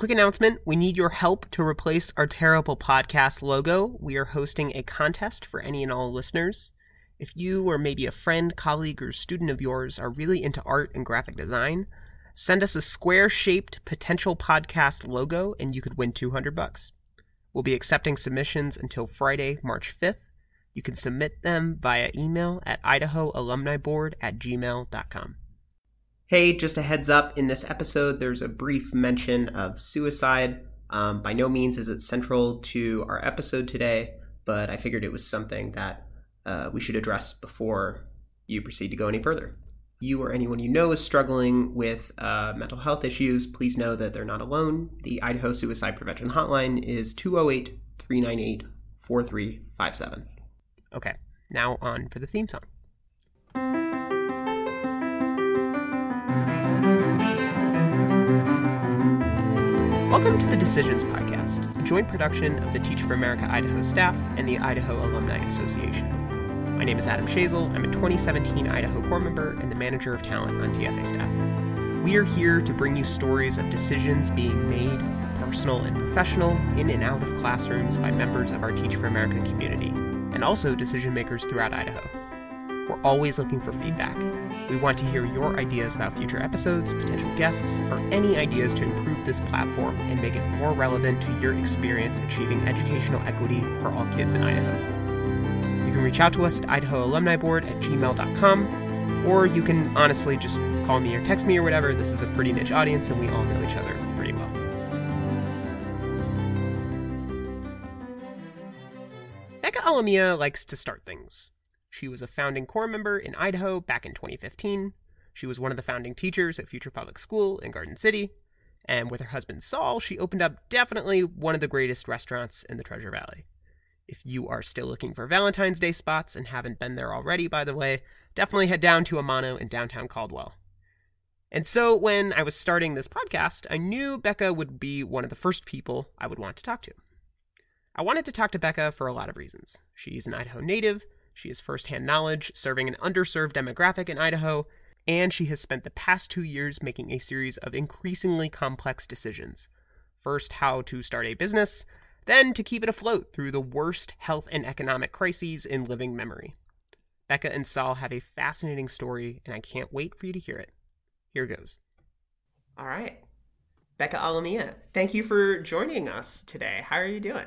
Quick announcement we need your help to replace our terrible podcast logo. We are hosting a contest for any and all listeners. If you or maybe a friend, colleague, or student of yours are really into art and graphic design, send us a square shaped potential podcast logo and you could win 200 bucks. We'll be accepting submissions until Friday, March 5th. You can submit them via email at idahoalumniboard at gmail.com. Hey, just a heads up in this episode, there's a brief mention of suicide. Um, by no means is it central to our episode today, but I figured it was something that uh, we should address before you proceed to go any further. You or anyone you know is struggling with uh, mental health issues, please know that they're not alone. The Idaho Suicide Prevention Hotline is 208 398 4357. Okay, now on for the theme song. Welcome to the Decisions Podcast, a joint production of the Teach for America Idaho staff and the Idaho Alumni Association. My name is Adam Shazel. I'm a 2017 Idaho Corps member and the manager of talent on TFA staff. We are here to bring you stories of decisions being made, personal and professional, in and out of classrooms by members of our Teach for America community, and also decision makers throughout Idaho. We're always looking for feedback. We want to hear your ideas about future episodes, potential guests, or any ideas to improve this platform and make it more relevant to your experience achieving educational equity for all kids in Idaho. You can reach out to us at Idaho Alumni Board at gmail.com, or you can honestly just call me or text me or whatever. This is a pretty niche audience, and we all know each other pretty well. Becca Alamilla likes to start things. She was a founding corps member in Idaho back in 2015. She was one of the founding teachers at Future Public School in Garden City. And with her husband Saul, she opened up definitely one of the greatest restaurants in the Treasure Valley. If you are still looking for Valentine's Day spots and haven't been there already, by the way, definitely head down to Amano in downtown Caldwell. And so when I was starting this podcast, I knew Becca would be one of the first people I would want to talk to. I wanted to talk to Becca for a lot of reasons. She's an Idaho native, she has firsthand knowledge serving an underserved demographic in Idaho, and she has spent the past two years making a series of increasingly complex decisions. First, how to start a business, then to keep it afloat through the worst health and economic crises in living memory. Becca and Saul have a fascinating story, and I can't wait for you to hear it. Here goes. All right. Becca Alamilla, thank you for joining us today. How are you doing?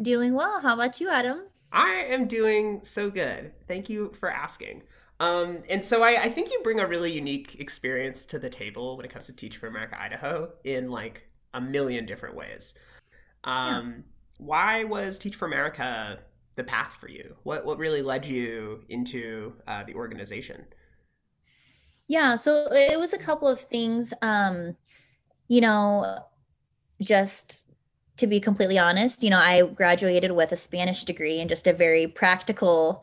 Doing well. How about you, Adam? I am doing so good. Thank you for asking. Um, and so I, I, think you bring a really unique experience to the table when it comes to Teach for America Idaho in like a million different ways. Um, yeah. Why was Teach for America the path for you? What what really led you into uh, the organization? Yeah, so it was a couple of things. Um, you know, just to be completely honest, you know, I graduated with a Spanish degree and just a very practical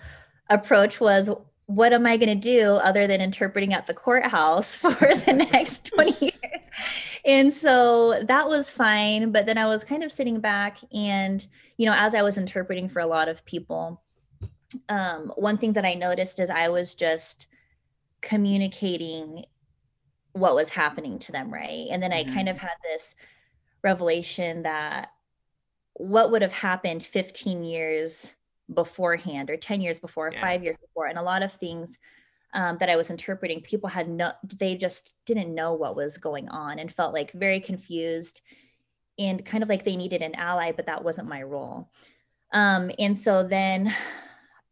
approach was what am I going to do other than interpreting at the courthouse for the next 20 years? And so that was fine. But then I was kind of sitting back and, you know, as I was interpreting for a lot of people, um, one thing that I noticed is I was just communicating what was happening to them, right? And then I mm-hmm. kind of had this revelation that what would have happened 15 years beforehand or 10 years before yeah. five years before and a lot of things um, that i was interpreting people had no they just didn't know what was going on and felt like very confused and kind of like they needed an ally but that wasn't my role um, and so then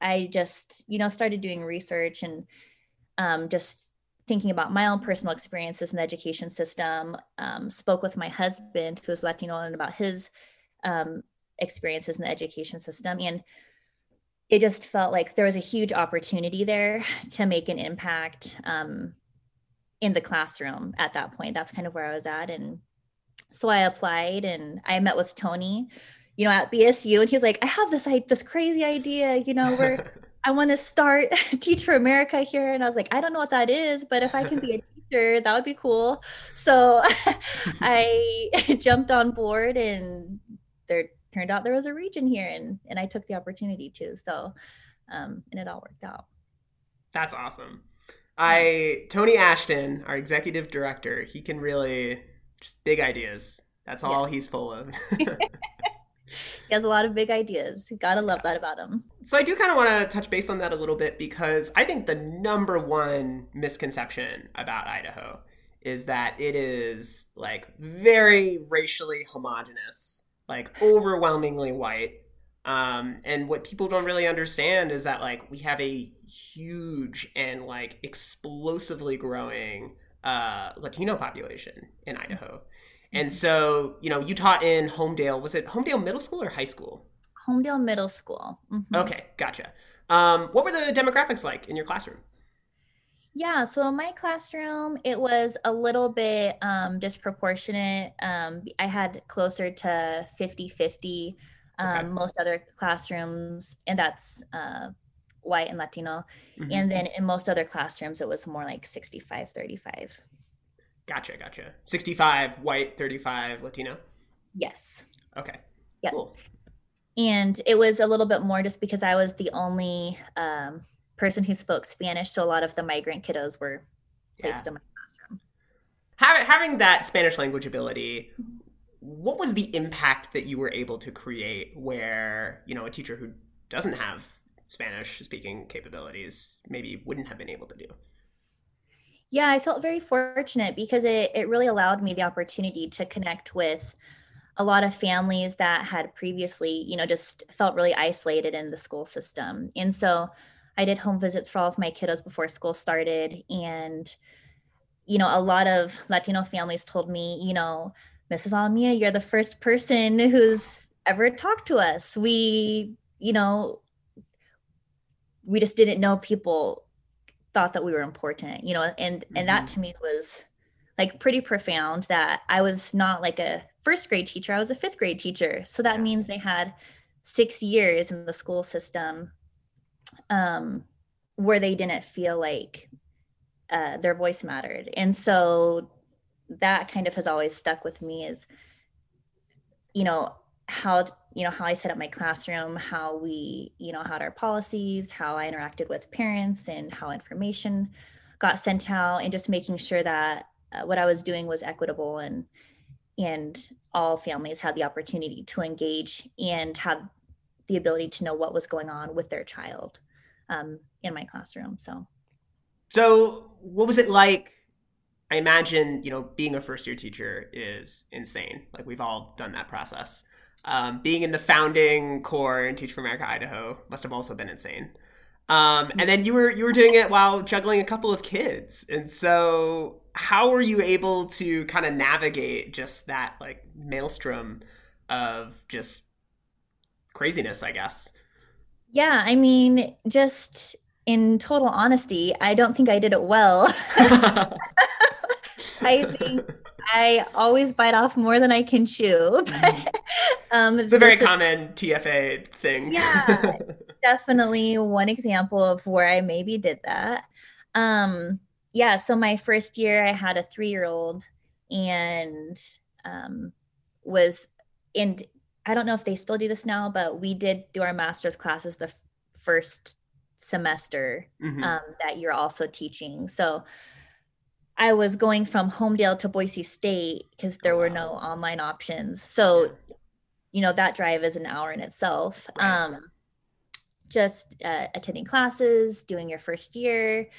i just you know started doing research and um, just thinking about my own personal experiences in the education system um, spoke with my husband who is latino and about his um, experiences in the education system. And it just felt like there was a huge opportunity there to make an impact um, in the classroom at that point. That's kind of where i was at. And so i applied and i met with tony you know at bsu and he's like i have this like this crazy idea you know where I want to start Teach for America here. And I was like, I don't know what that is, but if I can be a teacher, that would be cool. So I jumped on board and there turned out there was a region here and, and I took the opportunity to. So, um, and it all worked out. That's awesome. I, Tony Ashton, our executive director, he can really just big ideas. That's all he's full of. He has a lot of big ideas. You gotta love that about him. So I do kind of want to touch base on that a little bit because I think the number one misconception about Idaho is that it is like very racially homogenous, like overwhelmingly white. Um, and what people don't really understand is that like we have a huge and like explosively growing uh, Latino population in Idaho. And mm-hmm. so, you know, you taught in Homedale. Was it Homedale Middle School or high school? Homedale Middle School. Mm-hmm. Okay, gotcha. Um, what were the demographics like in your classroom? Yeah, so in my classroom, it was a little bit um, disproportionate. Um, I had closer to 50 50. Um, okay. Most other classrooms, and that's uh, white and Latino. Mm-hmm. And then in most other classrooms, it was more like 65 35. Gotcha, gotcha. 65 white, 35 Latino? Yes. Okay. Yeah. Cool. And it was a little bit more just because I was the only um, person who spoke Spanish. So a lot of the migrant kiddos were placed yeah. in my classroom. Having, having that Spanish language ability, what was the impact that you were able to create where, you know, a teacher who doesn't have Spanish speaking capabilities maybe wouldn't have been able to do? Yeah, I felt very fortunate because it, it really allowed me the opportunity to connect with a lot of families that had previously, you know, just felt really isolated in the school system. And so I did home visits for all of my kiddos before school started. And, you know, a lot of Latino families told me, you know, Mrs. Alamilla, you're the first person who's ever talked to us. We, you know, we just didn't know people thought that we were important, you know, and mm-hmm. and that mm-hmm. to me was like pretty profound that I was not like a first grade teacher, I was a fifth grade teacher. So that means they had 6 years in the school system um, where they didn't feel like uh, their voice mattered. And so that kind of has always stuck with me is, you know, how, you know, how I set up my classroom, how we, you know, had our policies, how I interacted with parents and how information got sent out and just making sure that uh, what I was doing was equitable and, and all families had the opportunity to engage and have the ability to know what was going on with their child um, in my classroom. So, so what was it like? I imagine you know being a first year teacher is insane. Like we've all done that process. Um, being in the founding corps in Teach for America Idaho must have also been insane. Um, and then you were you were doing it while juggling a couple of kids, and so how were you able to kind of navigate just that like maelstrom of just craziness? I guess. Yeah, I mean, just in total honesty, I don't think I did it well. I think I always bite off more than I can chew. Mm-hmm. Um, it's a very common TFA thing. yeah, definitely one example of where I maybe did that. Um, yeah, so my first year, I had a three year old and um, was in I don't know if they still do this now, but we did do our master's classes the first semester mm-hmm. um, that you're also teaching. So I was going from Homedale to Boise State because there oh, were no online options. So, you know, that drive is an hour in itself. Right. Um, just uh, attending classes, doing your first year,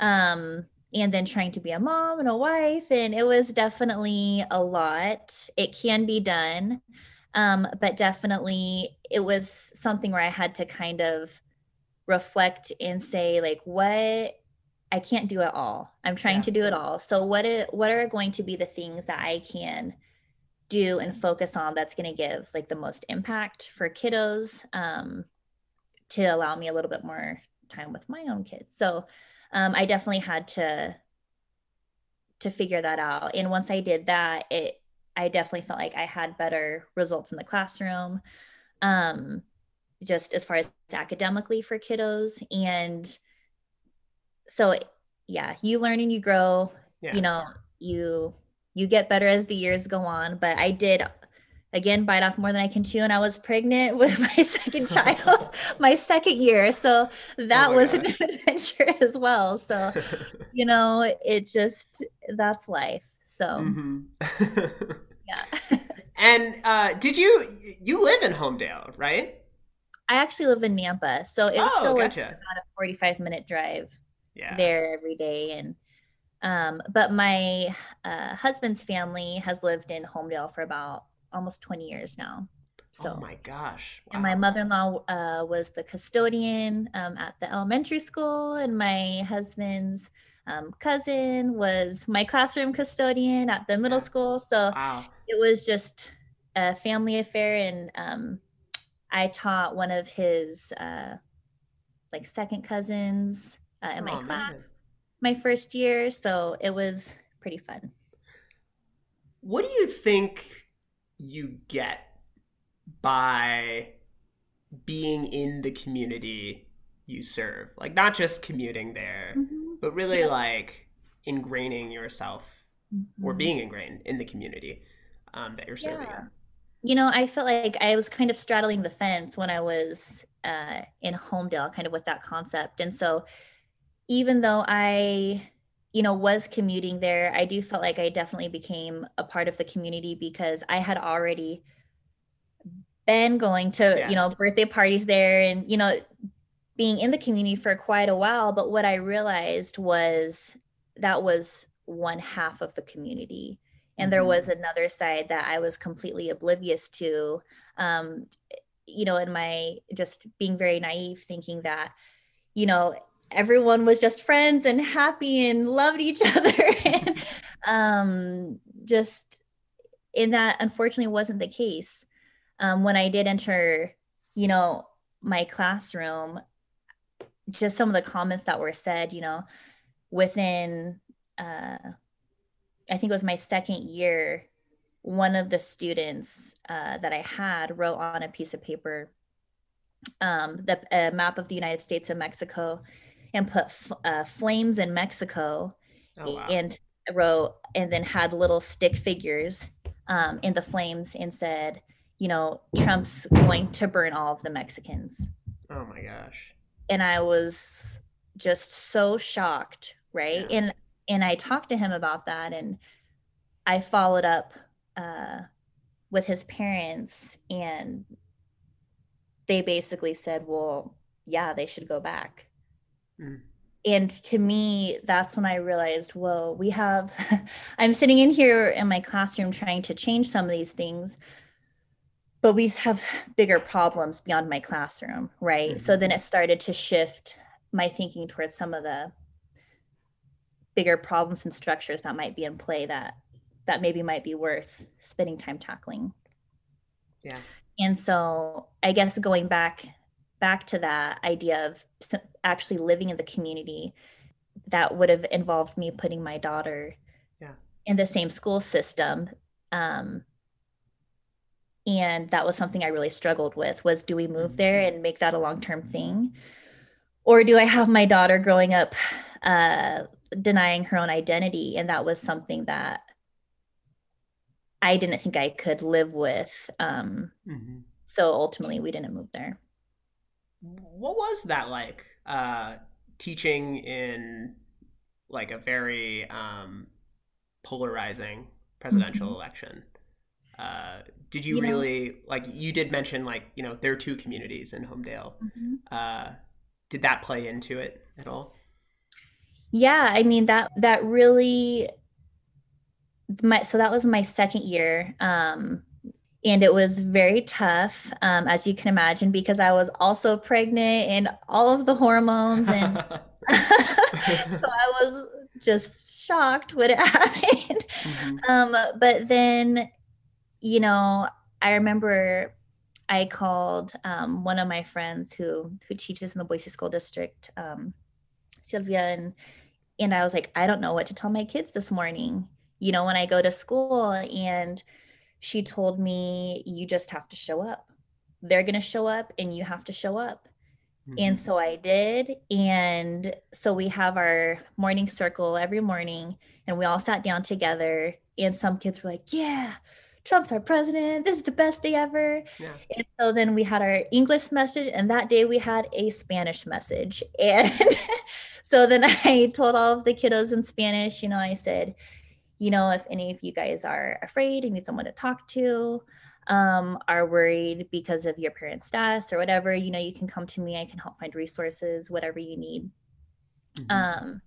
um, and then trying to be a mom and a wife. And it was definitely a lot. It can be done. Um, but definitely it was something where I had to kind of reflect and say, like, what I can't do it all. I'm trying yeah. to do it all. So what it, what are going to be the things that I can do and focus on that's going to give like the most impact for kiddos um, to allow me a little bit more time with my own kids. So um, I definitely had to to figure that out. And once I did that, it I definitely felt like I had better results in the classroom, um, just as far as academically for kiddos. And so, yeah, you learn and you grow. Yeah. You know, you you get better as the years go on. But I did again bite off more than I can chew, and I was pregnant with my second child, my second year. So that oh was gosh. an adventure as well. So, you know, it just that's life. So. Mm-hmm. yeah. And uh, did you you live in Homedale, right? I actually live in Nampa, so it's Oh, still like gotcha. about a 45 minute drive Yeah. there every day. And um, but my uh, husband's family has lived in Homedale for about almost 20 years now. So oh my gosh. and my mother-in-law uh, was the custodian um, at the elementary school, and my husband's um, cousin was my classroom custodian at the middle Yeah. school. So Wow. it was just a family affair and um, i taught one of his uh, like second cousins uh, in my class. man. My first year so it was pretty fun What do you think you get by being in the community you serve? Like not just commuting there, but really Yeah. like ingraining yourself or Mhm. being ingrained in the community um, that you're serving Yeah. in. you know i felt like i was kind of straddling the fence when i was uh, in homedale kind of with that concept and so even though i you know was commuting there i do felt like i definitely became a part of the community because i had already been going to Yeah. you know birthday parties there and you know being in the community for quite a while but what i realized was that was one half of the community and there Mhm. was another side that i was completely oblivious to um you know in my just being very naive thinking that you know everyone was just friends and happy and loved each other. And um just in that unfortunately wasn't the case. Um when i did enter you know my classroom just some of the comments that were said you know within uh I think it was my second year, one of the students uh, that I had wrote on a piece of paper um, the map of the United States and Mexico and put f- uh, flames in Mexico Oh wow. and wrote and then had little stick figures um, in the flames and said, you know, Trump's going to burn all of the Mexicans oh my gosh. and I was just so shocked, right? Yeah. And and I talked to him about that, and I followed up uh, with his parents, and they basically said, "Well, yeah, they should go back." Mm. And to me, that's when I realized, whoa, we have. I'm sitting in here in my classroom trying to change some of these things, but we have bigger problems beyond my classroom, right? So then it started to shift my thinking towards some of the bigger problems and structures that might be in play that that maybe might be worth spending time tackling. Yeah. And so I guess going back back to that idea of actually living in the community that would have involved me putting my daughter Yeah. in the same school system um, and that was something i really struggled with was do we move there and make that a long-term thing? Or do i have my daughter growing up uh, denying her own identity? And that was something that i didn't think i could live with um, hmm so ultimately we didn't move there What was that like? Uh, teaching in like a very um, polarizing presidential election. Uh, did you, You know- really like? You did mention like you know there are two communities in Homedale. Uh, did that play into it at all? yeah i mean that that really my so that was my second year um and it was very tough um as you can imagine because i was also pregnant and all of the hormones and so i was just shocked what happened Mhm. um but then you know i remember i called um, one of my friends who who teaches in the boise school district um, sylvia and and i was like i don't know what to tell my kids this morning you know when i go to school and she told me you just have to show up they're going to show up and you have to show up and Mhm. so I did. And so we have our morning circle every morning, and we all sat down together. And some kids were like, Yeah, Trump's our president. This is the best day ever. Yeah. And so then we had our English message, and that day we had a Spanish message. And so then I told all of the kiddos in Spanish, you know, I said, you know, if any of you guys are afraid and need someone to talk to, um, are worried because of your parents' death or whatever, you know, you can come to me. I can help find resources, whatever you need. Mm-hmm. Um,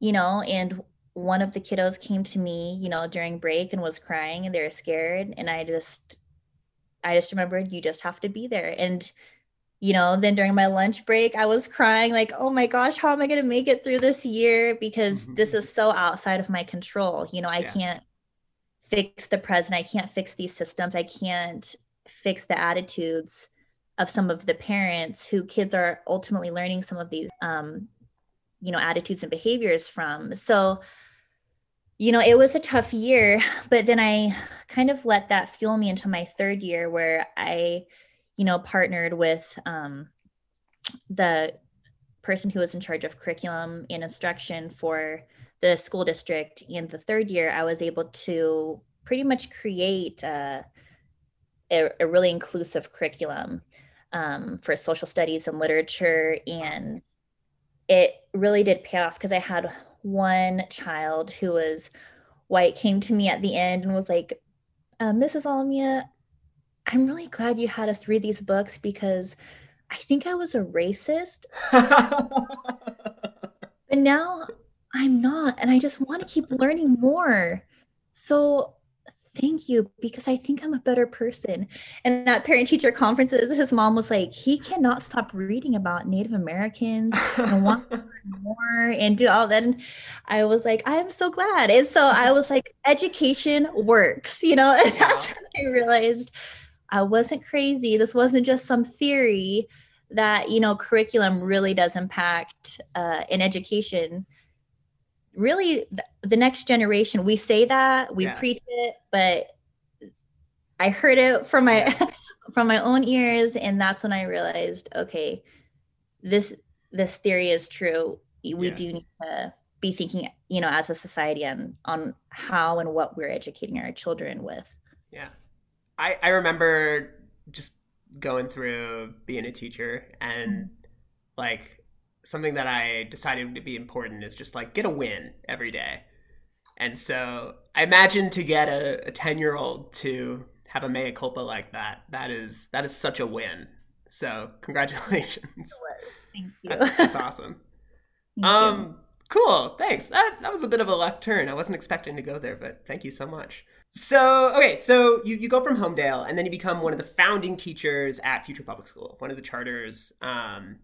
you know, and one of the kiddos came to me, you know, during break and was crying and they were scared. And I just, I just remembered you just have to be there. And, you know, then during my lunch break, I was crying, like, oh my gosh, how am I going to make it through this year? Because mm-hmm. this is so outside of my control. You know, I yeah. can't fix the present. I can't fix these systems. I can't fix the attitudes of some of the parents who kids are ultimately learning some of these um, you know attitudes and behaviors from so you know it was a tough year but then i kind of let that fuel me into my third year where i you know partnered with um, the person who was in charge of curriculum and instruction for the school district in the third year i was able to pretty much create uh, a, a, really inclusive curriculum um, for social studies and literature and it really did pay off because I had one child who was white came to me at the end and was like, uh, Mrs. Alamilla, I'm really glad you had us read these books because I think I was a racist. but now I'm not. And I just want to keep learning more. So thank you because I think I'm a better person. And at parent teacher conferences, his mom was like, he cannot stop reading about Native Americans and want more and do all that. And I was like, I am so glad. And so I was like, education works, you know, and that's when I realized I wasn't crazy. This wasn't just some theory that, you know, curriculum really does impact uh, in education really the next generation we say that we yeah. preach it but i heard it from my from my own ears and that's when i realized okay this this theory is true we yeah. do need to be thinking you know as a society on on how and what we're educating our children with yeah i i remember just going through being a teacher and mm-hmm. like something that I decided to be important is just like get a win every day. And so I imagine to get a 10 year old to have a mea culpa like that, that is that is such a win. So congratulations. Thank you. That's, that's awesome. um, you. cool. Thanks. That that was a bit of a left turn. I wasn't expecting to go there, but thank you so much. So okay, so you, you go from Homedale and then you become one of the founding teachers at Future Public School, one of the charters um,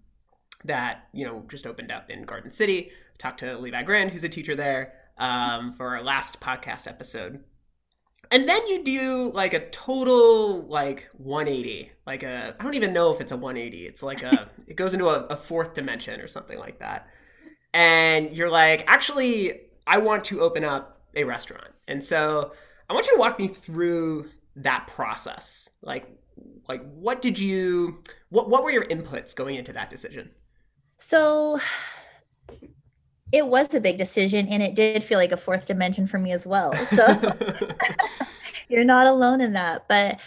that you know just opened up in Garden City. Talked to Levi Grand, who's a teacher there, um, for our last podcast episode. And then you do like a total like 180, like a I don't even know if it's a 180. It's like a it goes into a, a fourth dimension or something like that. And you're like, actually, I want to open up a restaurant. And so I want you to walk me through that process. Like, like what did you what what were your inputs going into that decision? So it was a big decision and it did feel like a fourth dimension for me as well. So you're not alone in that. But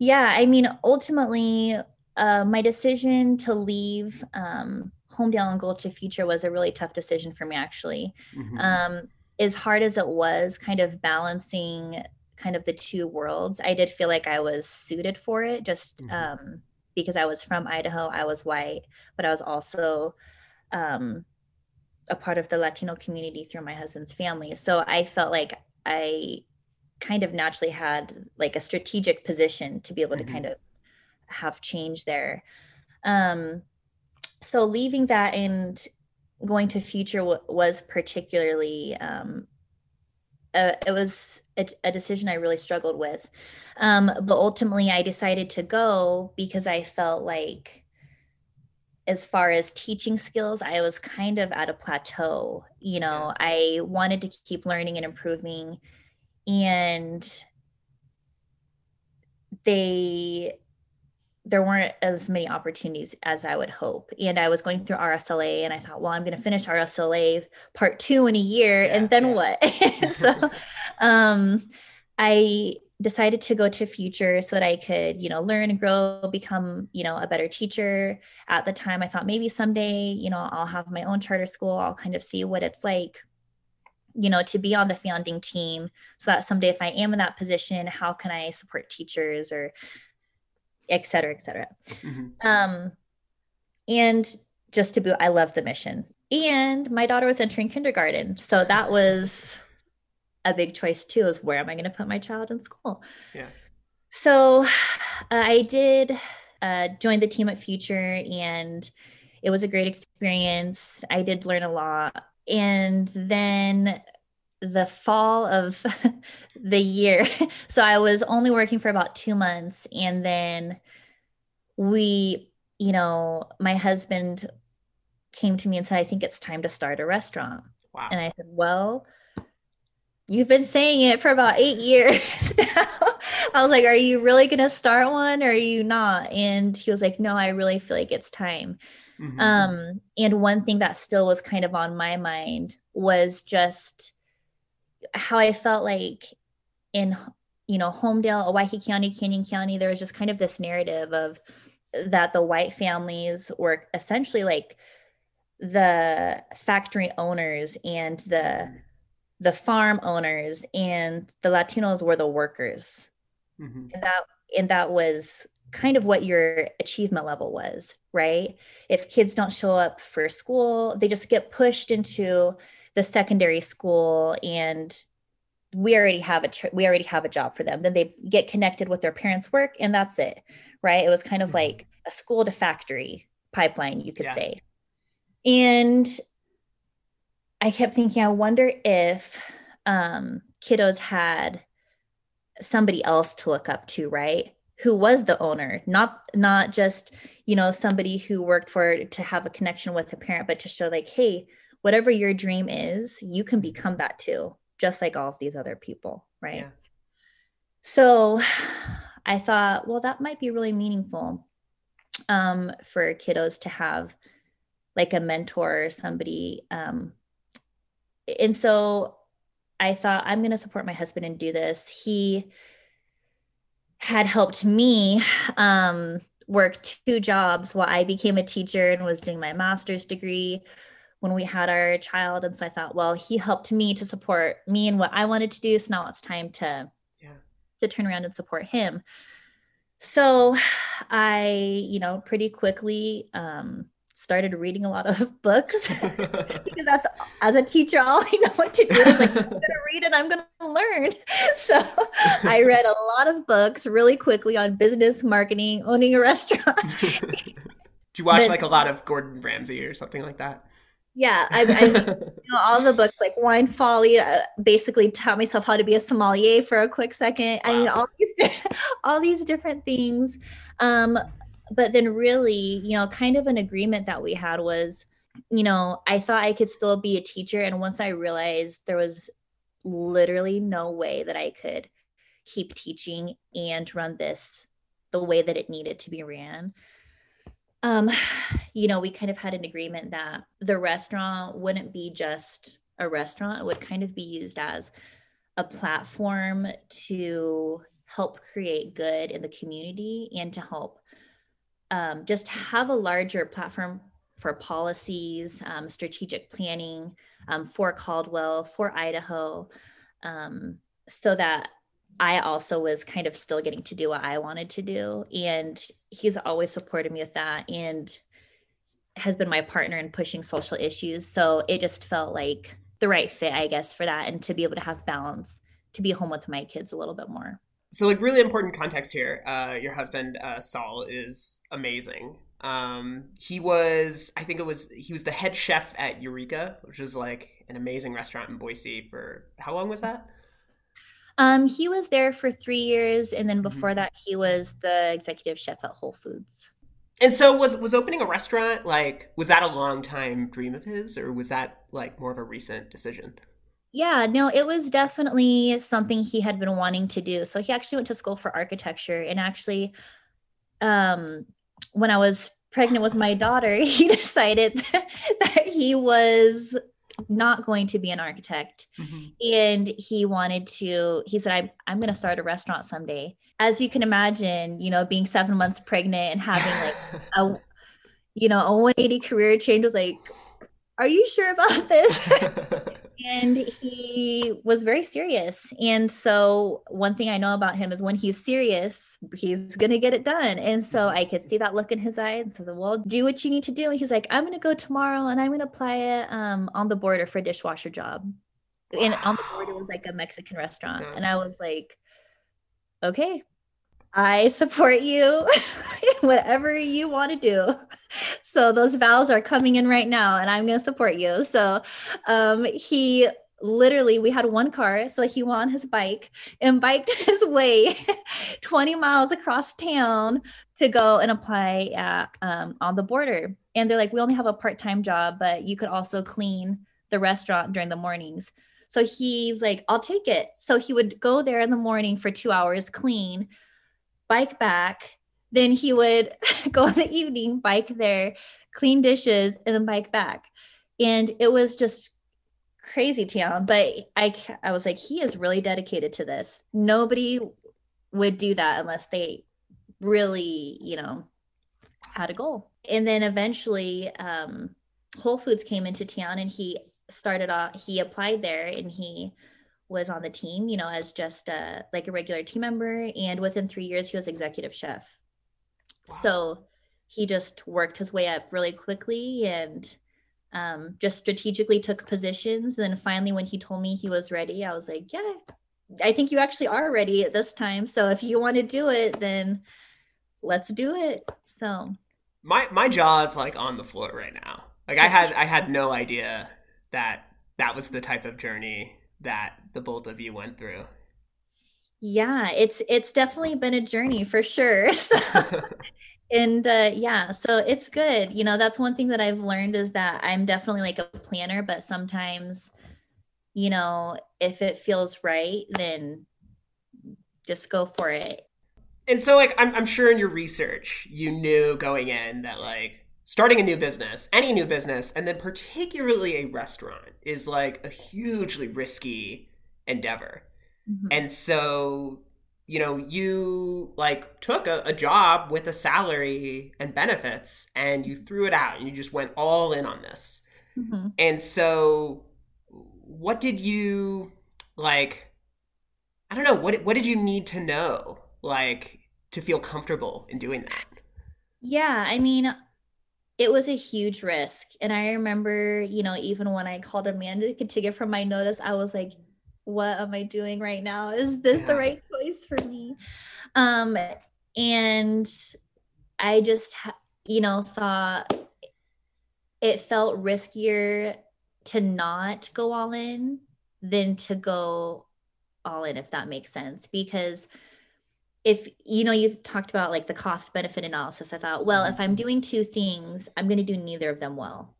yeah, I mean, ultimately, uh, my decision to leave um, Homedale and go to Future was a really tough decision for me, actually. Mm-hmm. Um, as hard as it was, kind of balancing kind of the two worlds, I did feel like I was suited for it just mm-hmm. um, because I was from Idaho, I was white, but I was also um, a part of the Latino community through my husband's family. So I felt like I kind of naturally had like a strategic position to be able mm-hmm. to kind of have change there. Um, so leaving that and going to future w- was particularly um, uh, it was a, a, decision I really struggled with. Um, but ultimately, I decided to go because I felt like, as far as teaching skills, I was kind of at a plateau. You know, I wanted to keep learning and improving. And they there weren't as many opportunities as I would hope. And I was going through RSLA and I thought, well, I'm going to finish RSLA part two in a year. Yeah, and then yeah. what? so um, I decided to go to future so that I could, you know, learn and grow, become, you know, a better teacher. At the time, I thought maybe someday, you know, I'll have my own charter school. I'll kind of see what it's like. you know, to be on the founding team so that someday if I am in that position, how can I support teachers or et cetera, et cetera. Mm-hmm. Um, and just to boot, I love the mission. And my daughter was entering kindergarten. So that was a big choice too, is where am I going to put my child in school? Yeah. So uh, I did uh, join the team at Future and it was a great experience. I did learn a lot. And then the fall of the year, so I was only working for about two months. And then we, you know, my husband came to me and said, I think it's time to start a restaurant. Wow. And I said, Well, you've been saying it for about eight years now. I was like, Are you really going to start one or are you not? And he was like, No, I really feel like it's time. Mm-hmm. Um, and one thing that still was kind of on my mind was just how I felt like in, you know, Homedale, Owyhee County, Canyon County, there was just kind of this narrative of that the white families were essentially like the factory owners and the the farm owners and the Latinos were the workers. Mm-hmm. And that and that was kind of what your achievement level was, right? If kids don't show up for school, they just get pushed into the secondary school and we already have a tr- we already have a job for them then they get connected with their parents work and that's it right it was kind of mm-hmm. like a school to factory pipeline you could yeah. say and i kept thinking i wonder if um, kiddos had somebody else to look up to right who was the owner not not just you know somebody who worked for to have a connection with a parent but to show like hey whatever your dream is you can become that too just like all of these other people right? Yeah. so i thought well that might be really meaningful um, for kiddos to have like a mentor or somebody um, and so i thought i'm going to support my husband and do this. He had helped me um, work two jobs while I became a teacher and was doing my master's degree when we had our child. And so I thought, well, he helped me to support me and what I wanted to do. So now it's time to yeah. to turn around and support him. So I, you know, pretty quickly um, started reading a lot of books because that's as a teacher all I know what to do is like I'm gonna read and I'm gonna learn. So I read a lot of books really quickly on business, marketing, owning a restaurant. do you watch but, like a lot of Gordon Ramsay or something like that? Yeah, I, I you know, all the books like Wine Folly. Uh, basically, taught myself how to be a sommelier for a quick second. Wow. I mean, all these all these different things. Um, but then really you know kind of an agreement that we had was you know i thought i could still be a teacher and once i realized there was literally no way that i could keep teaching and run this the way that it needed to be ran um you know we kind of had an agreement that the restaurant wouldn't be just a restaurant. It would kind of be used as a platform to help create good in the community and to help um, just have a larger platform for policies, um, strategic planning um, for Caldwell, for Idaho, um, so that I also was kind of still getting to do what I wanted to do. And he's always supported me with that and has been my partner in pushing social issues. So it just felt like the right fit, I guess, for that and to be able to have balance, to be home with my kids a little bit more so like really important context here uh, your husband uh, saul is amazing um, he was i think it was he was the head chef at eureka which was like an amazing restaurant in boise for how long was that um, he was there for three years and then mm-hmm. before mm-hmm. that he was the executive chef at whole foods and so was was opening a restaurant like was that a long time dream of his or was that like more of a recent decision yeah, no, it was definitely something he had been wanting to do. So he actually went to school for architecture and actually um when I was pregnant with my daughter, he decided that he was not going to be an architect mm-hmm. and he wanted to he said I'm I'm going to start a restaurant someday. As you can imagine, you know, being 7 months pregnant and having like a you know, a 180 career change was like are you sure about this? and he was very serious. And so, one thing I know about him is when he's serious, he's going to get it done. And so, I could see that look in his eyes. And so, well, do what you need to do. And he's like, I'm going to go tomorrow and I'm going to apply it um, on the border for a dishwasher job. Wow. And on the border was like a Mexican restaurant. And I was like, okay, I support you whatever you want to do. So those vows are coming in right now and I'm going to support you. So um, he literally we had one car so he went on his bike and biked his way 20 miles across town to go and apply at, um, on the border and they're like we only have a part-time job but you could also clean the restaurant during the mornings so he was like i'll take it so he would go there in the morning for two hours clean bike back. Then he would go in the evening, bike there, clean dishes, and then bike back. And it was just crazy town. But I, I was like, he is really dedicated to this. Nobody would do that unless they really, you know, had a goal. And then eventually, um, Whole Foods came into town and he started off, he applied there and he was on the team, you know, as just a, like a regular team member. And within three years, he was executive chef. Wow. So he just worked his way up really quickly and um, just strategically took positions. And then finally, when he told me he was ready, I was like, yeah, I think you actually are ready at this time. So if you want to do it, then let's do it. So my my jaw is like on the floor right now. Like I had I had no idea that that was the type of journey that the both of you went through. Yeah it's it's definitely been a journey for sure. So, and uh, yeah so it's good. You know that's one thing that i've learned is that i'm definitely like a planner but sometimes you know if it feels right then just go for it. And so like I'm, I'm sure in your research you knew going in that like starting a new business, any new business, and then particularly a restaurant is like a hugely risky endeavor. Mm-hmm. And so, you know, you like took a, a, job with a salary and benefits and you threw it out and you just went all in on this. Mm-hmm. And so, what did you like? I don't know. What, what did you need to know, like, to feel comfortable in doing that? Yeah. I mean, it was a huge risk. And I remember, you know, even when I called Amanda to get from my notice, I was like, what am I doing right now? Is this yeah. the right choice for me? Um, and I just, you know, thought it felt riskier to not go all in than to go all in, if that makes sense. Because if you know you talked about like the cost benefit analysis i thought well if i'm mm-hmm. doing two things i'm going to do neither of them well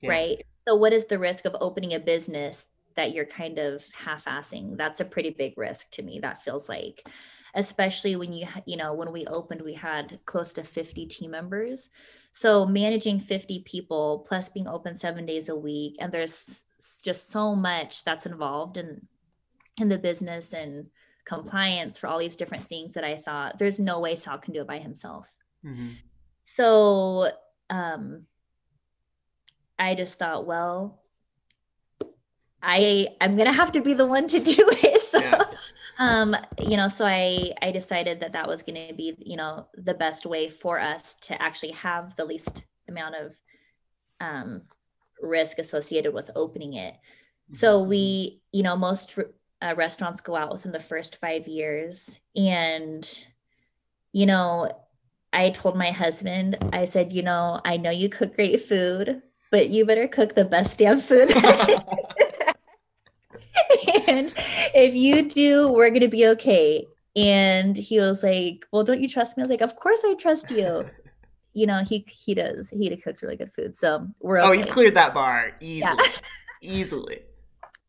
yeah. right so what is the risk of opening a business that you're kind of half-assing that's a pretty big risk to me that feels like especially when you you know when we opened we had close to 50 team members so managing 50 people plus being open 7 days a week and there's just so much that's involved in in the business and compliance for all these different things that I thought there's no way Sal can do it by himself. Mm-hmm. So um, I just thought, well, I I'm gonna have to be the one to do it. So, yeah. um, you know, so I I decided that that was gonna be you know the best way for us to actually have the least amount of um, risk associated with opening it. So we, you know, most uh, restaurants go out within the first five years. And, you know, I told my husband, I said, you know, I know you cook great food, but you better cook the best damn food. and if you do, we're going to be okay. And he was like, well, don't you trust me? I was like, of course I trust you. You know, he he does. He cooks really good food. So we're okay. Oh, you cleared that bar easily. Yeah. easily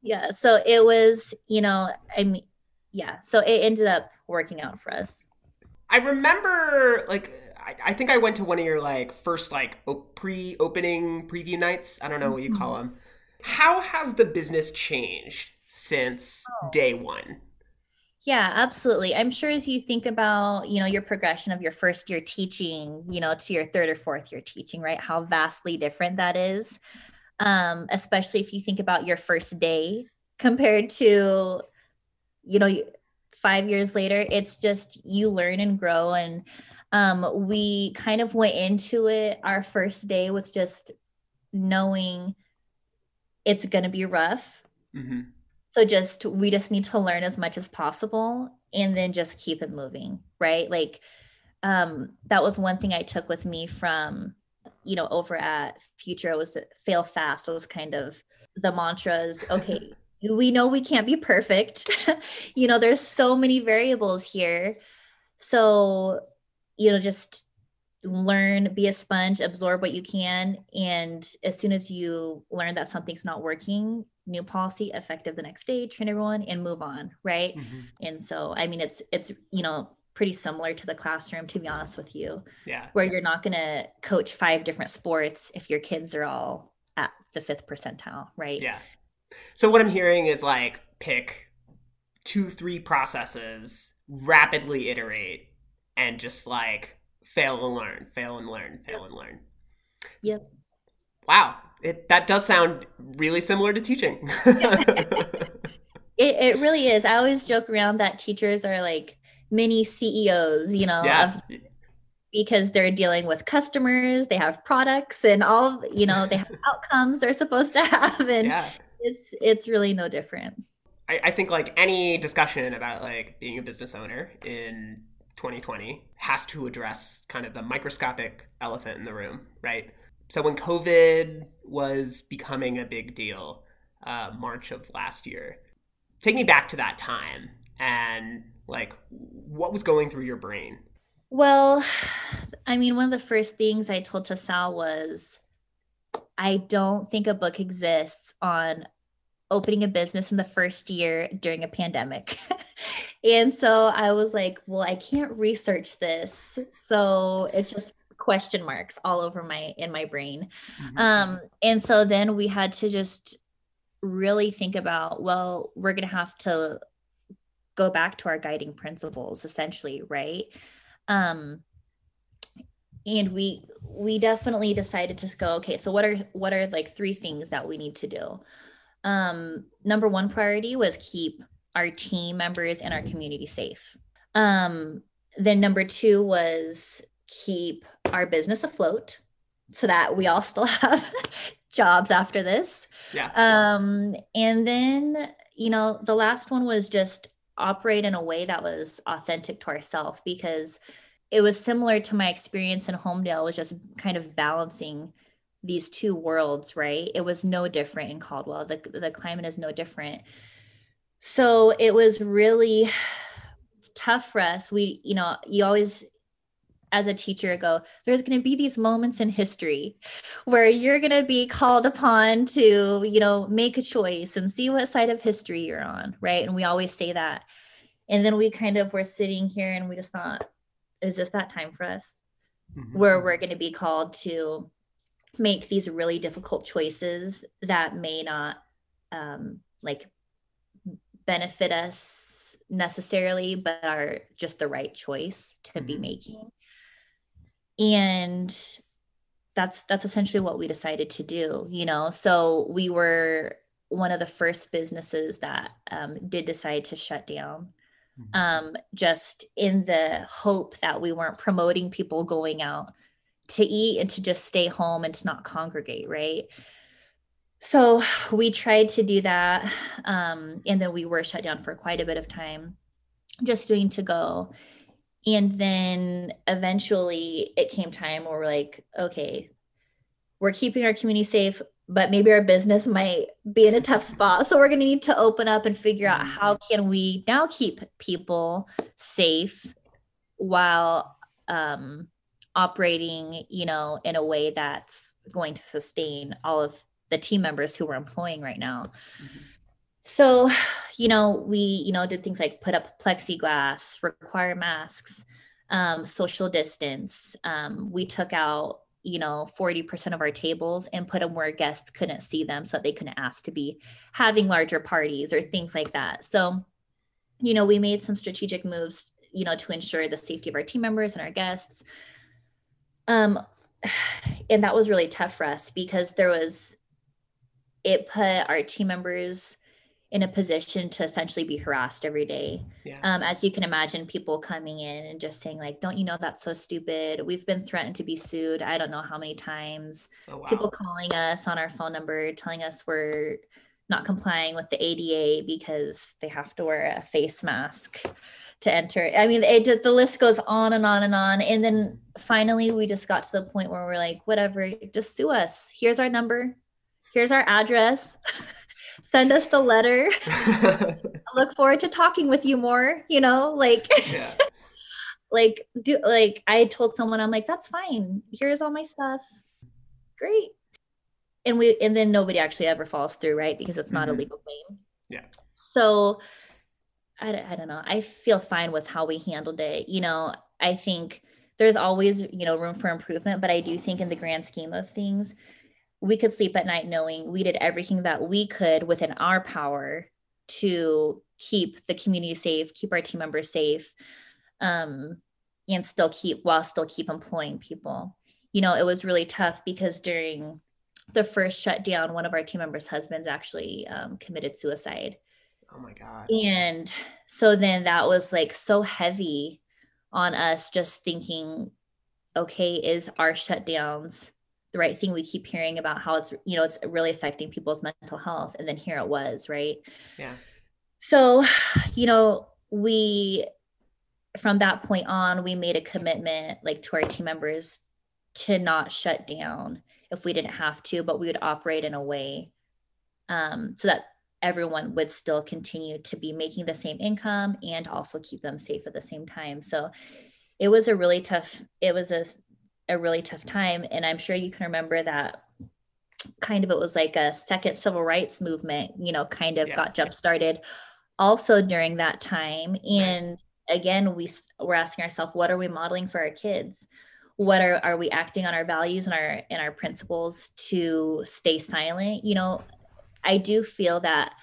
yeah so it was you know i mean yeah so it ended up working out for us i remember like I, I think i went to one of your like first like pre-opening preview nights i don't know what you call mm-hmm. them how has the business changed since oh. day one yeah, absolutely. I'm sure as you think about, you know, your progression of your first year teaching, you know, to your third or fourth year teaching, right? How vastly different that is um, especially if you think about your first day compared to, you know, five years later. It's just you learn and grow. And um, we kind of went into it our first day with just knowing it's going to be rough. Mm-hmm. So just we just need to learn as much as possible and then just keep it moving, right? Like um that was one thing I took with me from you know over at Future was that fail fast was kind of the mantras okay we know we can't be perfect. You know there's so many variables here. So you know just learn be a sponge absorb what you can and as soon as you learn that something's not working new policy effective the next day train everyone and move on right? Mm-hmm. and so i mean it's it's you know pretty similar to the classroom to be honest with you yeah where you're not going to coach five different sports if your kids are all at the fifth percentile right yeah so what i'm hearing is like pick two three processes rapidly iterate and just like fail and learn, fail and learn, fail yep. and learn. Yep. Wow. It, that does sound really similar to teaching. it, it really is. I always joke around that teachers are like mini CEOs, you know, yeah. of, because they're dealing with customers, they have products and all, you know, they have outcomes they're supposed to have. And yeah. it's it's really no different. I, I think like any discussion about like being a business owner in 2020 has to address kind of the microscopic elephant in the room, right? So when COVID was becoming a big deal, uh, March of last year, take me back to that time and like what was going through your brain? Well, I mean, one of the first things I told to Sal was, I don't think a book exists on opening a business in the first year during a pandemic. and so I was like, well, I can't research this. So it's just question marks all over my in my brain. Mm-hmm. Um and so then we had to just really think about, well, we're going to have to go back to our guiding principles essentially, right? Um and we we definitely decided to go okay so what are what are like three things that we need to do um, number one priority was keep our team members and our community safe. Um, then number two was keep our business afloat so that we all still have jobs after this. Yeah. Um, and then, you know, the last one was just operate in a way that was authentic to ourselves because it was similar to my experience in Homedale, was just kind of balancing these two worlds, right? It was no different in Caldwell. The the climate is no different. So it was really tough for us. We, you know, you always as a teacher go there's going to be these moments in history where you're going to be called upon to you know make a choice and see what side of history you're on right and we always say that and then we kind of were sitting here and we just thought is this that time for us mm-hmm. where we're going to be called to make these really difficult choices that may not um, like benefit us necessarily, but are just the right choice to mm-hmm. be making. And that's that's essentially what we decided to do, you know. So we were one of the first businesses that um, did decide to shut down mm-hmm. um, just in the hope that we weren't promoting people going out to eat and to just stay home and to not congregate, right? So we tried to do that. Um, and then we were shut down for quite a bit of time, just doing to go. And then eventually it came time where we're like, okay, we're keeping our community safe, but maybe our business might be in a tough spot. So we're going to need to open up and figure out how can we now keep people safe while um, operating, you know, in a way that's going to sustain all of the team members who we're employing right now. Mm-hmm. So, you know, we, you know, did things like put up plexiglass, require masks, um, social distance. Um, we took out, you know, 40% of our tables and put them where guests couldn't see them so that they couldn't ask to be having larger parties or things like that. So, you know, we made some strategic moves, you know, to ensure the safety of our team members and our guests. Um, and that was really tough for us because there was it put our team members in a position to essentially be harassed every day. Yeah. Um, as you can imagine, people coming in and just saying, like, don't you know that's so stupid? We've been threatened to be sued. I don't know how many times. oh, wow. People calling us on our phone number, telling us we're not complying with the ADA because they have to wear a face mask to enter. I mean, it the list goes on and on and on. And then finally, we just got to the point where we're like, whatever, just sue us. Here's our number. Here's our address. Send us the letter. I look forward to talking with you more. You know, like, yeah. like do like I told someone, I'm like, that's fine. Here's all my stuff. Great. And we and then nobody actually ever falls through, right? Because it's not Mhm. a legal claim. Yeah. So I, I don't know. I feel fine with how we handled it. You know, I think there's always, you know, room for improvement, but I do think in the grand scheme of things, we could sleep at night knowing we did everything that we could within our power to keep the community safe, keep our team members safe, um, and still keep while still keep employing people. You know, it was really tough because during the first shutdown, one of our team members' husbands actually um, committed suicide. oh my god. And so then that was like so heavy on us just thinking, okay, is our shutdowns the right thing? We keep hearing about how it's, you know, it's really affecting people's mental health. And then here it was, right? Yeah. So, you know, we, from that point on, we made a commitment like to our team members to not shut down if we didn't have to, but we would operate in a way um, so that everyone would still continue to be making the same income and also keep them safe at the same time. So it was a really tough, it was a, a really tough time. And I'm sure you can remember that kind of, it was like a second civil rights movement, you know, kind of Yeah. got jump started also during that time. And again, we we're asking ourselves, what are we modeling for our kids? What are, are we acting on our values and our, and our principles to stay silent? You know, I do feel that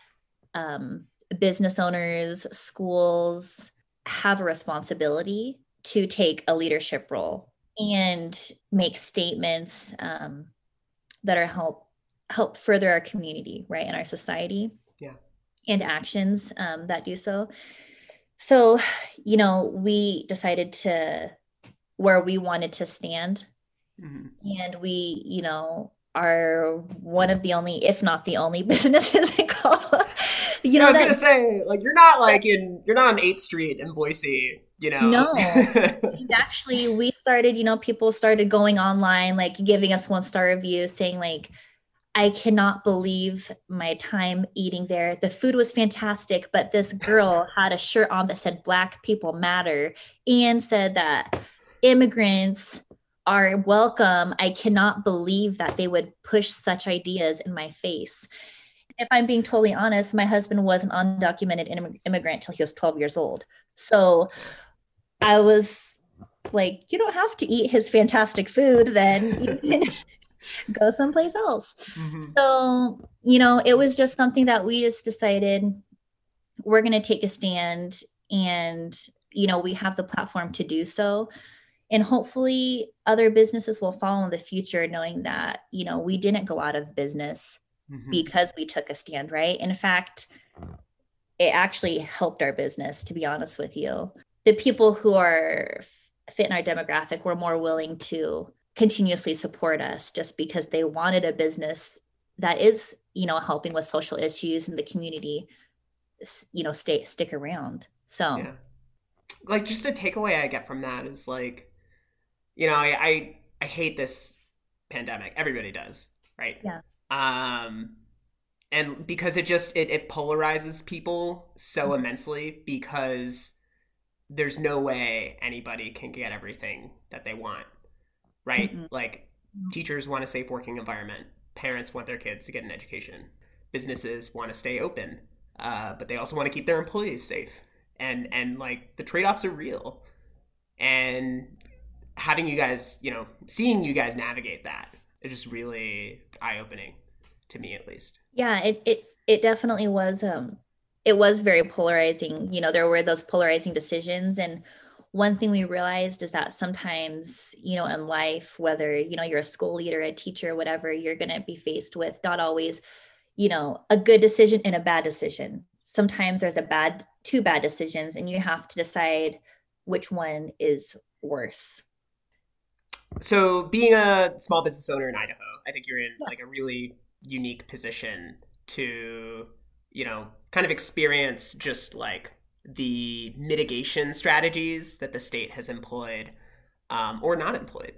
um, business owners, schools have a responsibility to take a leadership role and make statements um, that are help help further our community, right, and our society. Yeah. And actions um, that do so. So, you know, we decided to where we wanted to stand Mhm. and we you know are one of the only if not the only businesses in Colorado. You know, I was that gonna say, like, you're not like in, you're not on 8th Street in Boise, you know? No. actually we started you know people started going online like giving us one star reviews saying like i cannot believe my time eating there the food was fantastic but this girl had a shirt on that said black people matter and said that immigrants are welcome i cannot believe that they would push such ideas in my face if i'm being totally honest my husband was an undocumented immig- immigrant till he was 12 years old so I was like, you don't have to eat his fantastic food, then you can go someplace else. Mhm. So, you know, it was just something that we just decided we're going to take a stand and, you know, we have the platform to do so. And hopefully other businesses will follow in the future, knowing that, you know, we didn't go out of business Mhm. because we took a stand, right? In fact, it actually helped our business, to be honest with you. The people who are fit in our demographic were more willing to continuously support us just because they wanted a business that is, you know, helping with social issues in the community, you know, stay stick around. So Yeah. Like just a takeaway I get from that is like, you know, I I, I hate this pandemic. Everybody does, right? Yeah. Um and because it just it, it polarizes people so Mhm. immensely because there's no way anybody can get everything that they want. Right? Mhm. Like Mhm. teachers want a safe working environment. Parents want their kids to get an education. Businesses want to stay open. Uh, but they also want to keep their employees safe and and like the trade-offs are real and having you guys you know seeing you guys navigate that is just really eye-opening to me at least yeah it it it definitely was um it was very polarizing you know there were those polarizing decisions and one thing we realized is that sometimes you know in life whether you know you're a school leader a teacher whatever you're going to be faced with not always you know, a good decision and a bad decision. Sometimes there's a bad, two bad decisions, and you have to decide which one is worse. So, being a small business owner in Idaho, I think you're in like a really unique position to, you know, kind of experience just like the mitigation strategies that the state has employed um, or not employed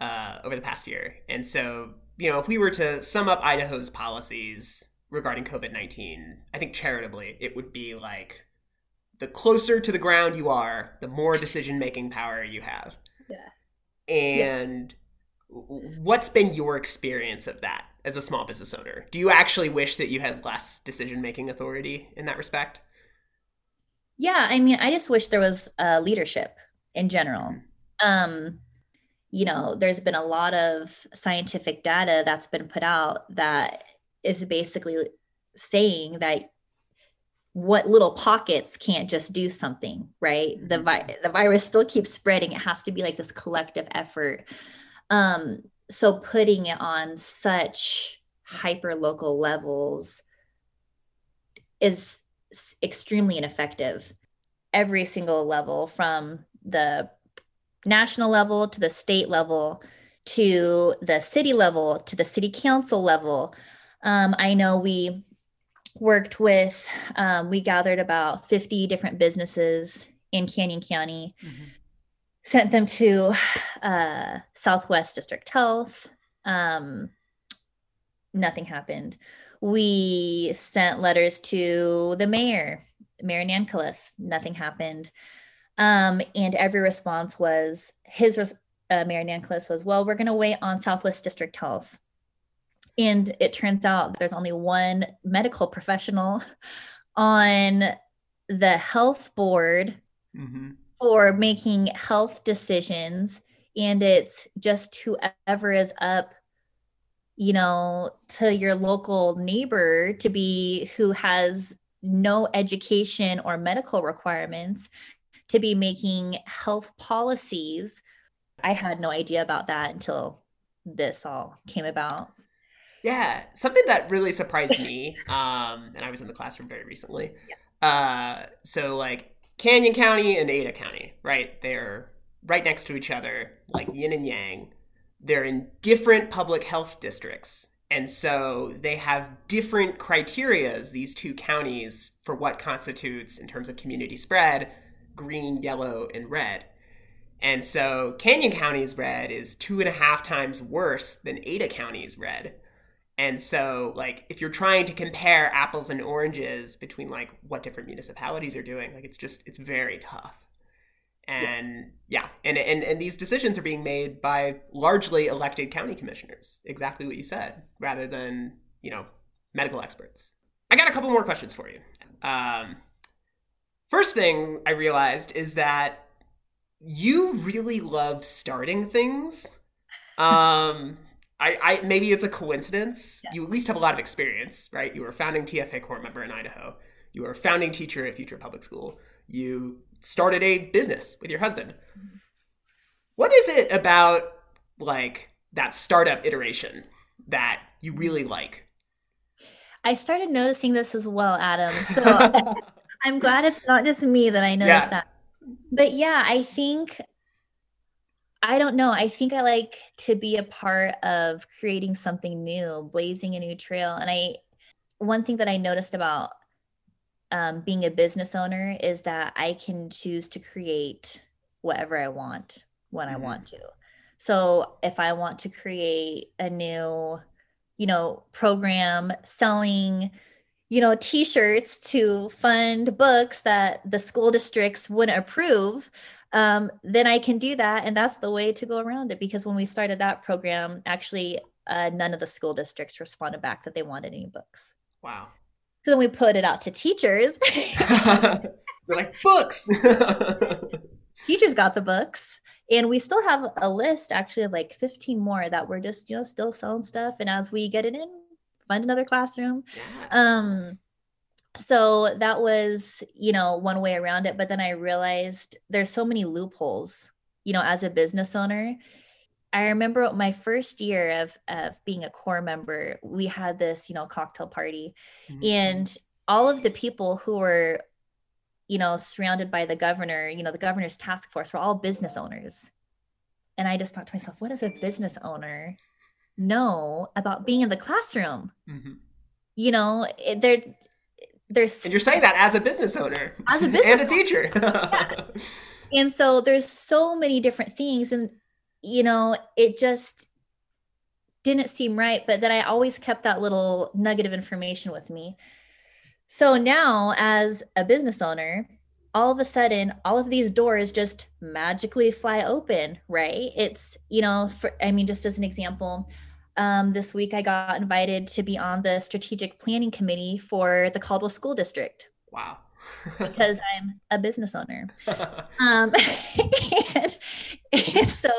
uh, over the past year. And so, you know, if we were to sum up Idaho's policies regarding COVID 19, I think charitably, it would be like the closer to the ground you are, the more decision making power you have. Yeah. And yeah. what's been your experience of that as a small business owner? Do you actually wish that you had less decision making authority in that respect? Yeah, I mean, I just wish there was uh, leadership in general. Mm-hmm. Um, you know, there's been a lot of scientific data that's been put out that is basically saying that what little pockets can't just do something, right? The vi- mm-hmm. the virus still keeps spreading. It has to be like this collective effort. Um, so putting it on such hyper local levels is extremely ineffective. Every single level, from the national level to the state level to the city level to the city council level. Um, I know we worked with, um, we gathered about 50 different businesses in Canyon County, mm-hmm. sent them to uh, Southwest District Health. Um, nothing happened. We sent letters to the mayor, Mayor Nancolas. Nothing happened. Um, and every response was his, uh, Mayor Nancolas was, well, we're going to wait on Southwest District Health. And it turns out there's only one medical professional on the health board mm-hmm. for making health decisions. And it's just whoever is up, you know, to your local neighbor to be who has no education or medical requirements to be making health policies. I had no idea about that until this all came about. Yeah, something that really surprised me, um, and I was in the classroom very recently. Yeah. Uh, so like Canyon County and Ada County, right? They're right next to each other, like yin and yang. They're in different public health districts. And so they have different criterias, these two counties, for what constitutes, in terms of community spread, green, yellow, and red. And so Canyon County's red is two and a half times worse than Ada County's red. And so, like, if you're trying to compare apples and oranges between like what different municipalities are doing, like it's just it's very tough. And yes. yeah, and, and and these decisions are being made by largely elected county commissioners. Exactly what you said, rather than you know medical experts. I got a couple more questions for you. Um, First thing I realized is that you really love starting things. Um, I, I maybe it's a coincidence. Yeah. You at least have a lot of experience, right? You were a founding TFA corps member in Idaho. You were a founding teacher at Future Public School. You started a business with your husband. Mm-hmm. What is it about like that startup iteration that you really like? I started noticing this as well, Adam. So I'm glad it's not just me that I noticed yeah. that. But yeah, I think I don't know. I think I like to be a part of creating something new, blazing a new trail. And I, one thing that I noticed about um, being a business owner is that I can choose to create whatever I want when mm-hmm. I want to. So if I want to create a new, you know, program selling you know, t-shirts to fund books that the school districts wouldn't approve, um, then I can do that. And that's the way to go around it. Because when we started that program, actually, uh, none of the school districts responded back that they wanted any books. Wow. So then we put it out to teachers. They're like, books. teachers got the books. And we still have a list actually of like 15 more that we're just, you know, still selling stuff. And as we get it in, find another classroom. Yeah. Um, so that was, you know, one way around it. But then I realized there's so many loopholes, you know, as a business owner. I remember my first year of of being a corps member, we had this, you know, cocktail party, mm-hmm. and all of the people who were, you know, surrounded by the governor, you know, the governor's task force were all business owners. And I just thought to myself, what does a business owner know about being in the classroom? Mm-hmm. You know, there there's and you're saying that as a business owner. As a business and a teacher. Yeah. and so there's so many different things and you know it just didn't seem right but then i always kept that little nugget of information with me. So now as a business owner all of a sudden all of these doors just magically fly open right? It's you know for i mean just as an example um, this week, I got invited to be on the strategic planning committee for the Caldwell School District. Wow. because I'm a business owner. um, and, and, so,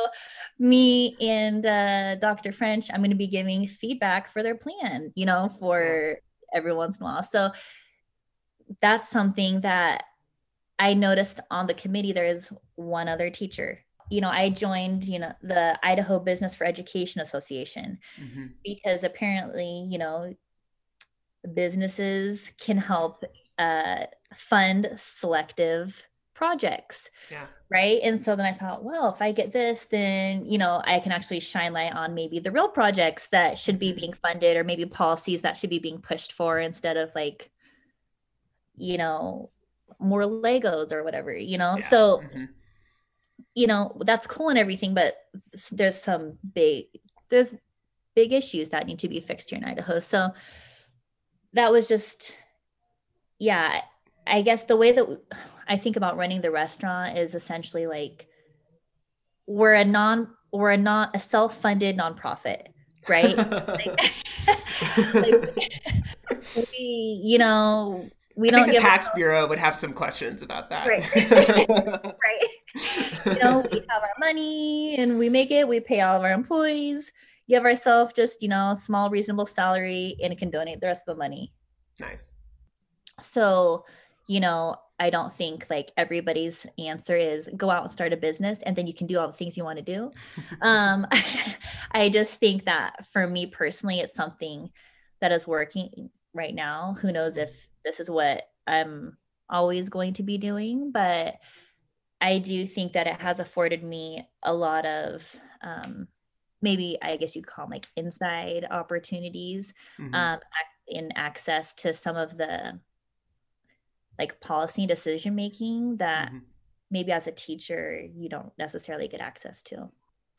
me and uh, Dr. French, I'm going to be giving feedback for their plan, you know, for every once in a while. So, that's something that I noticed on the committee. There is one other teacher you know, I joined, you know, the Idaho Business for Education Association mm-hmm. because apparently, you know, businesses can help uh, fund selective projects. Yeah. Right. And so then I thought, well, if I get this, then, you know, I can actually shine light on maybe the real projects that should be mm-hmm. being funded or maybe policies that should be being pushed for instead of like, you know, more Legos or whatever, you know? Yeah. So, mm-hmm you know that's cool and everything but there's some big there's big issues that need to be fixed here in idaho. So that was just yeah i guess the way that i think about running the restaurant is essentially like we're a non we're a not a self-funded nonprofit right? Like, like we you know we I don't think the tax bureau would have some questions about that. Right. Right. You know we have our money and we make it. We pay all of our employees. Give ourselves just you know a small reasonable salary and it can donate the rest of the money. Nice. So you know i don't think like everybody's answer is go out and start a business and then you can do all the things you want to do. Um i just think that for me personally it's something that is working right now. Who knows if this is what I'm always going to be doing. But I do think that it has afforded me a lot of um, maybe I guess you'd call them like inside opportunities mm-hmm. um, in access to some of the like policy decision making that mm-hmm. maybe as a teacher you don't necessarily get access to.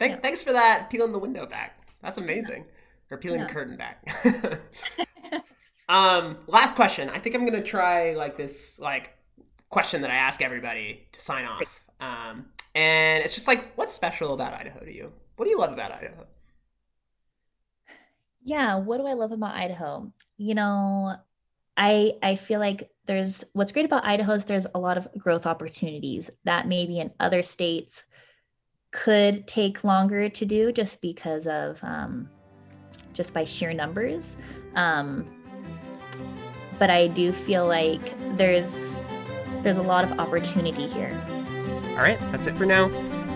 Yeah. Thanks for that peeling the window back. That's amazing. Yeah. Or peeling yeah. the curtain back. Um, last question. I think I'm gonna try like this like question that I ask everybody to sign off. Um, and it's just like, what's special about Idaho to you? What do you love about Idaho? Yeah, what do I love about Idaho? You know, I I feel like there's what's great about Idaho is there's a lot of growth opportunities that maybe in other states could take longer to do just because of um, just by sheer numbers. Um, but I do feel like there's there's a lot of opportunity here. All right, that's it for now.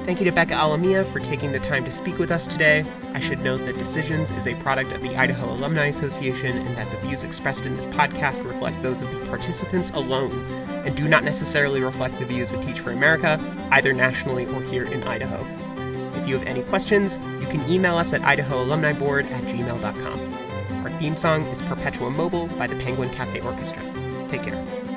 Thank you to Becca Alamilla for taking the time to speak with us today. I should note that Decisions is a product of the Idaho Alumni Association and that the views expressed in this podcast reflect those of the participants alone and do not necessarily reflect the views of Teach for America, either nationally or here in Idaho. If you have any questions, you can email us at idahoalumniboard at gmail.com theme song is Perpetuum Mobile by the Penguin Cafe Orchestra. Take care.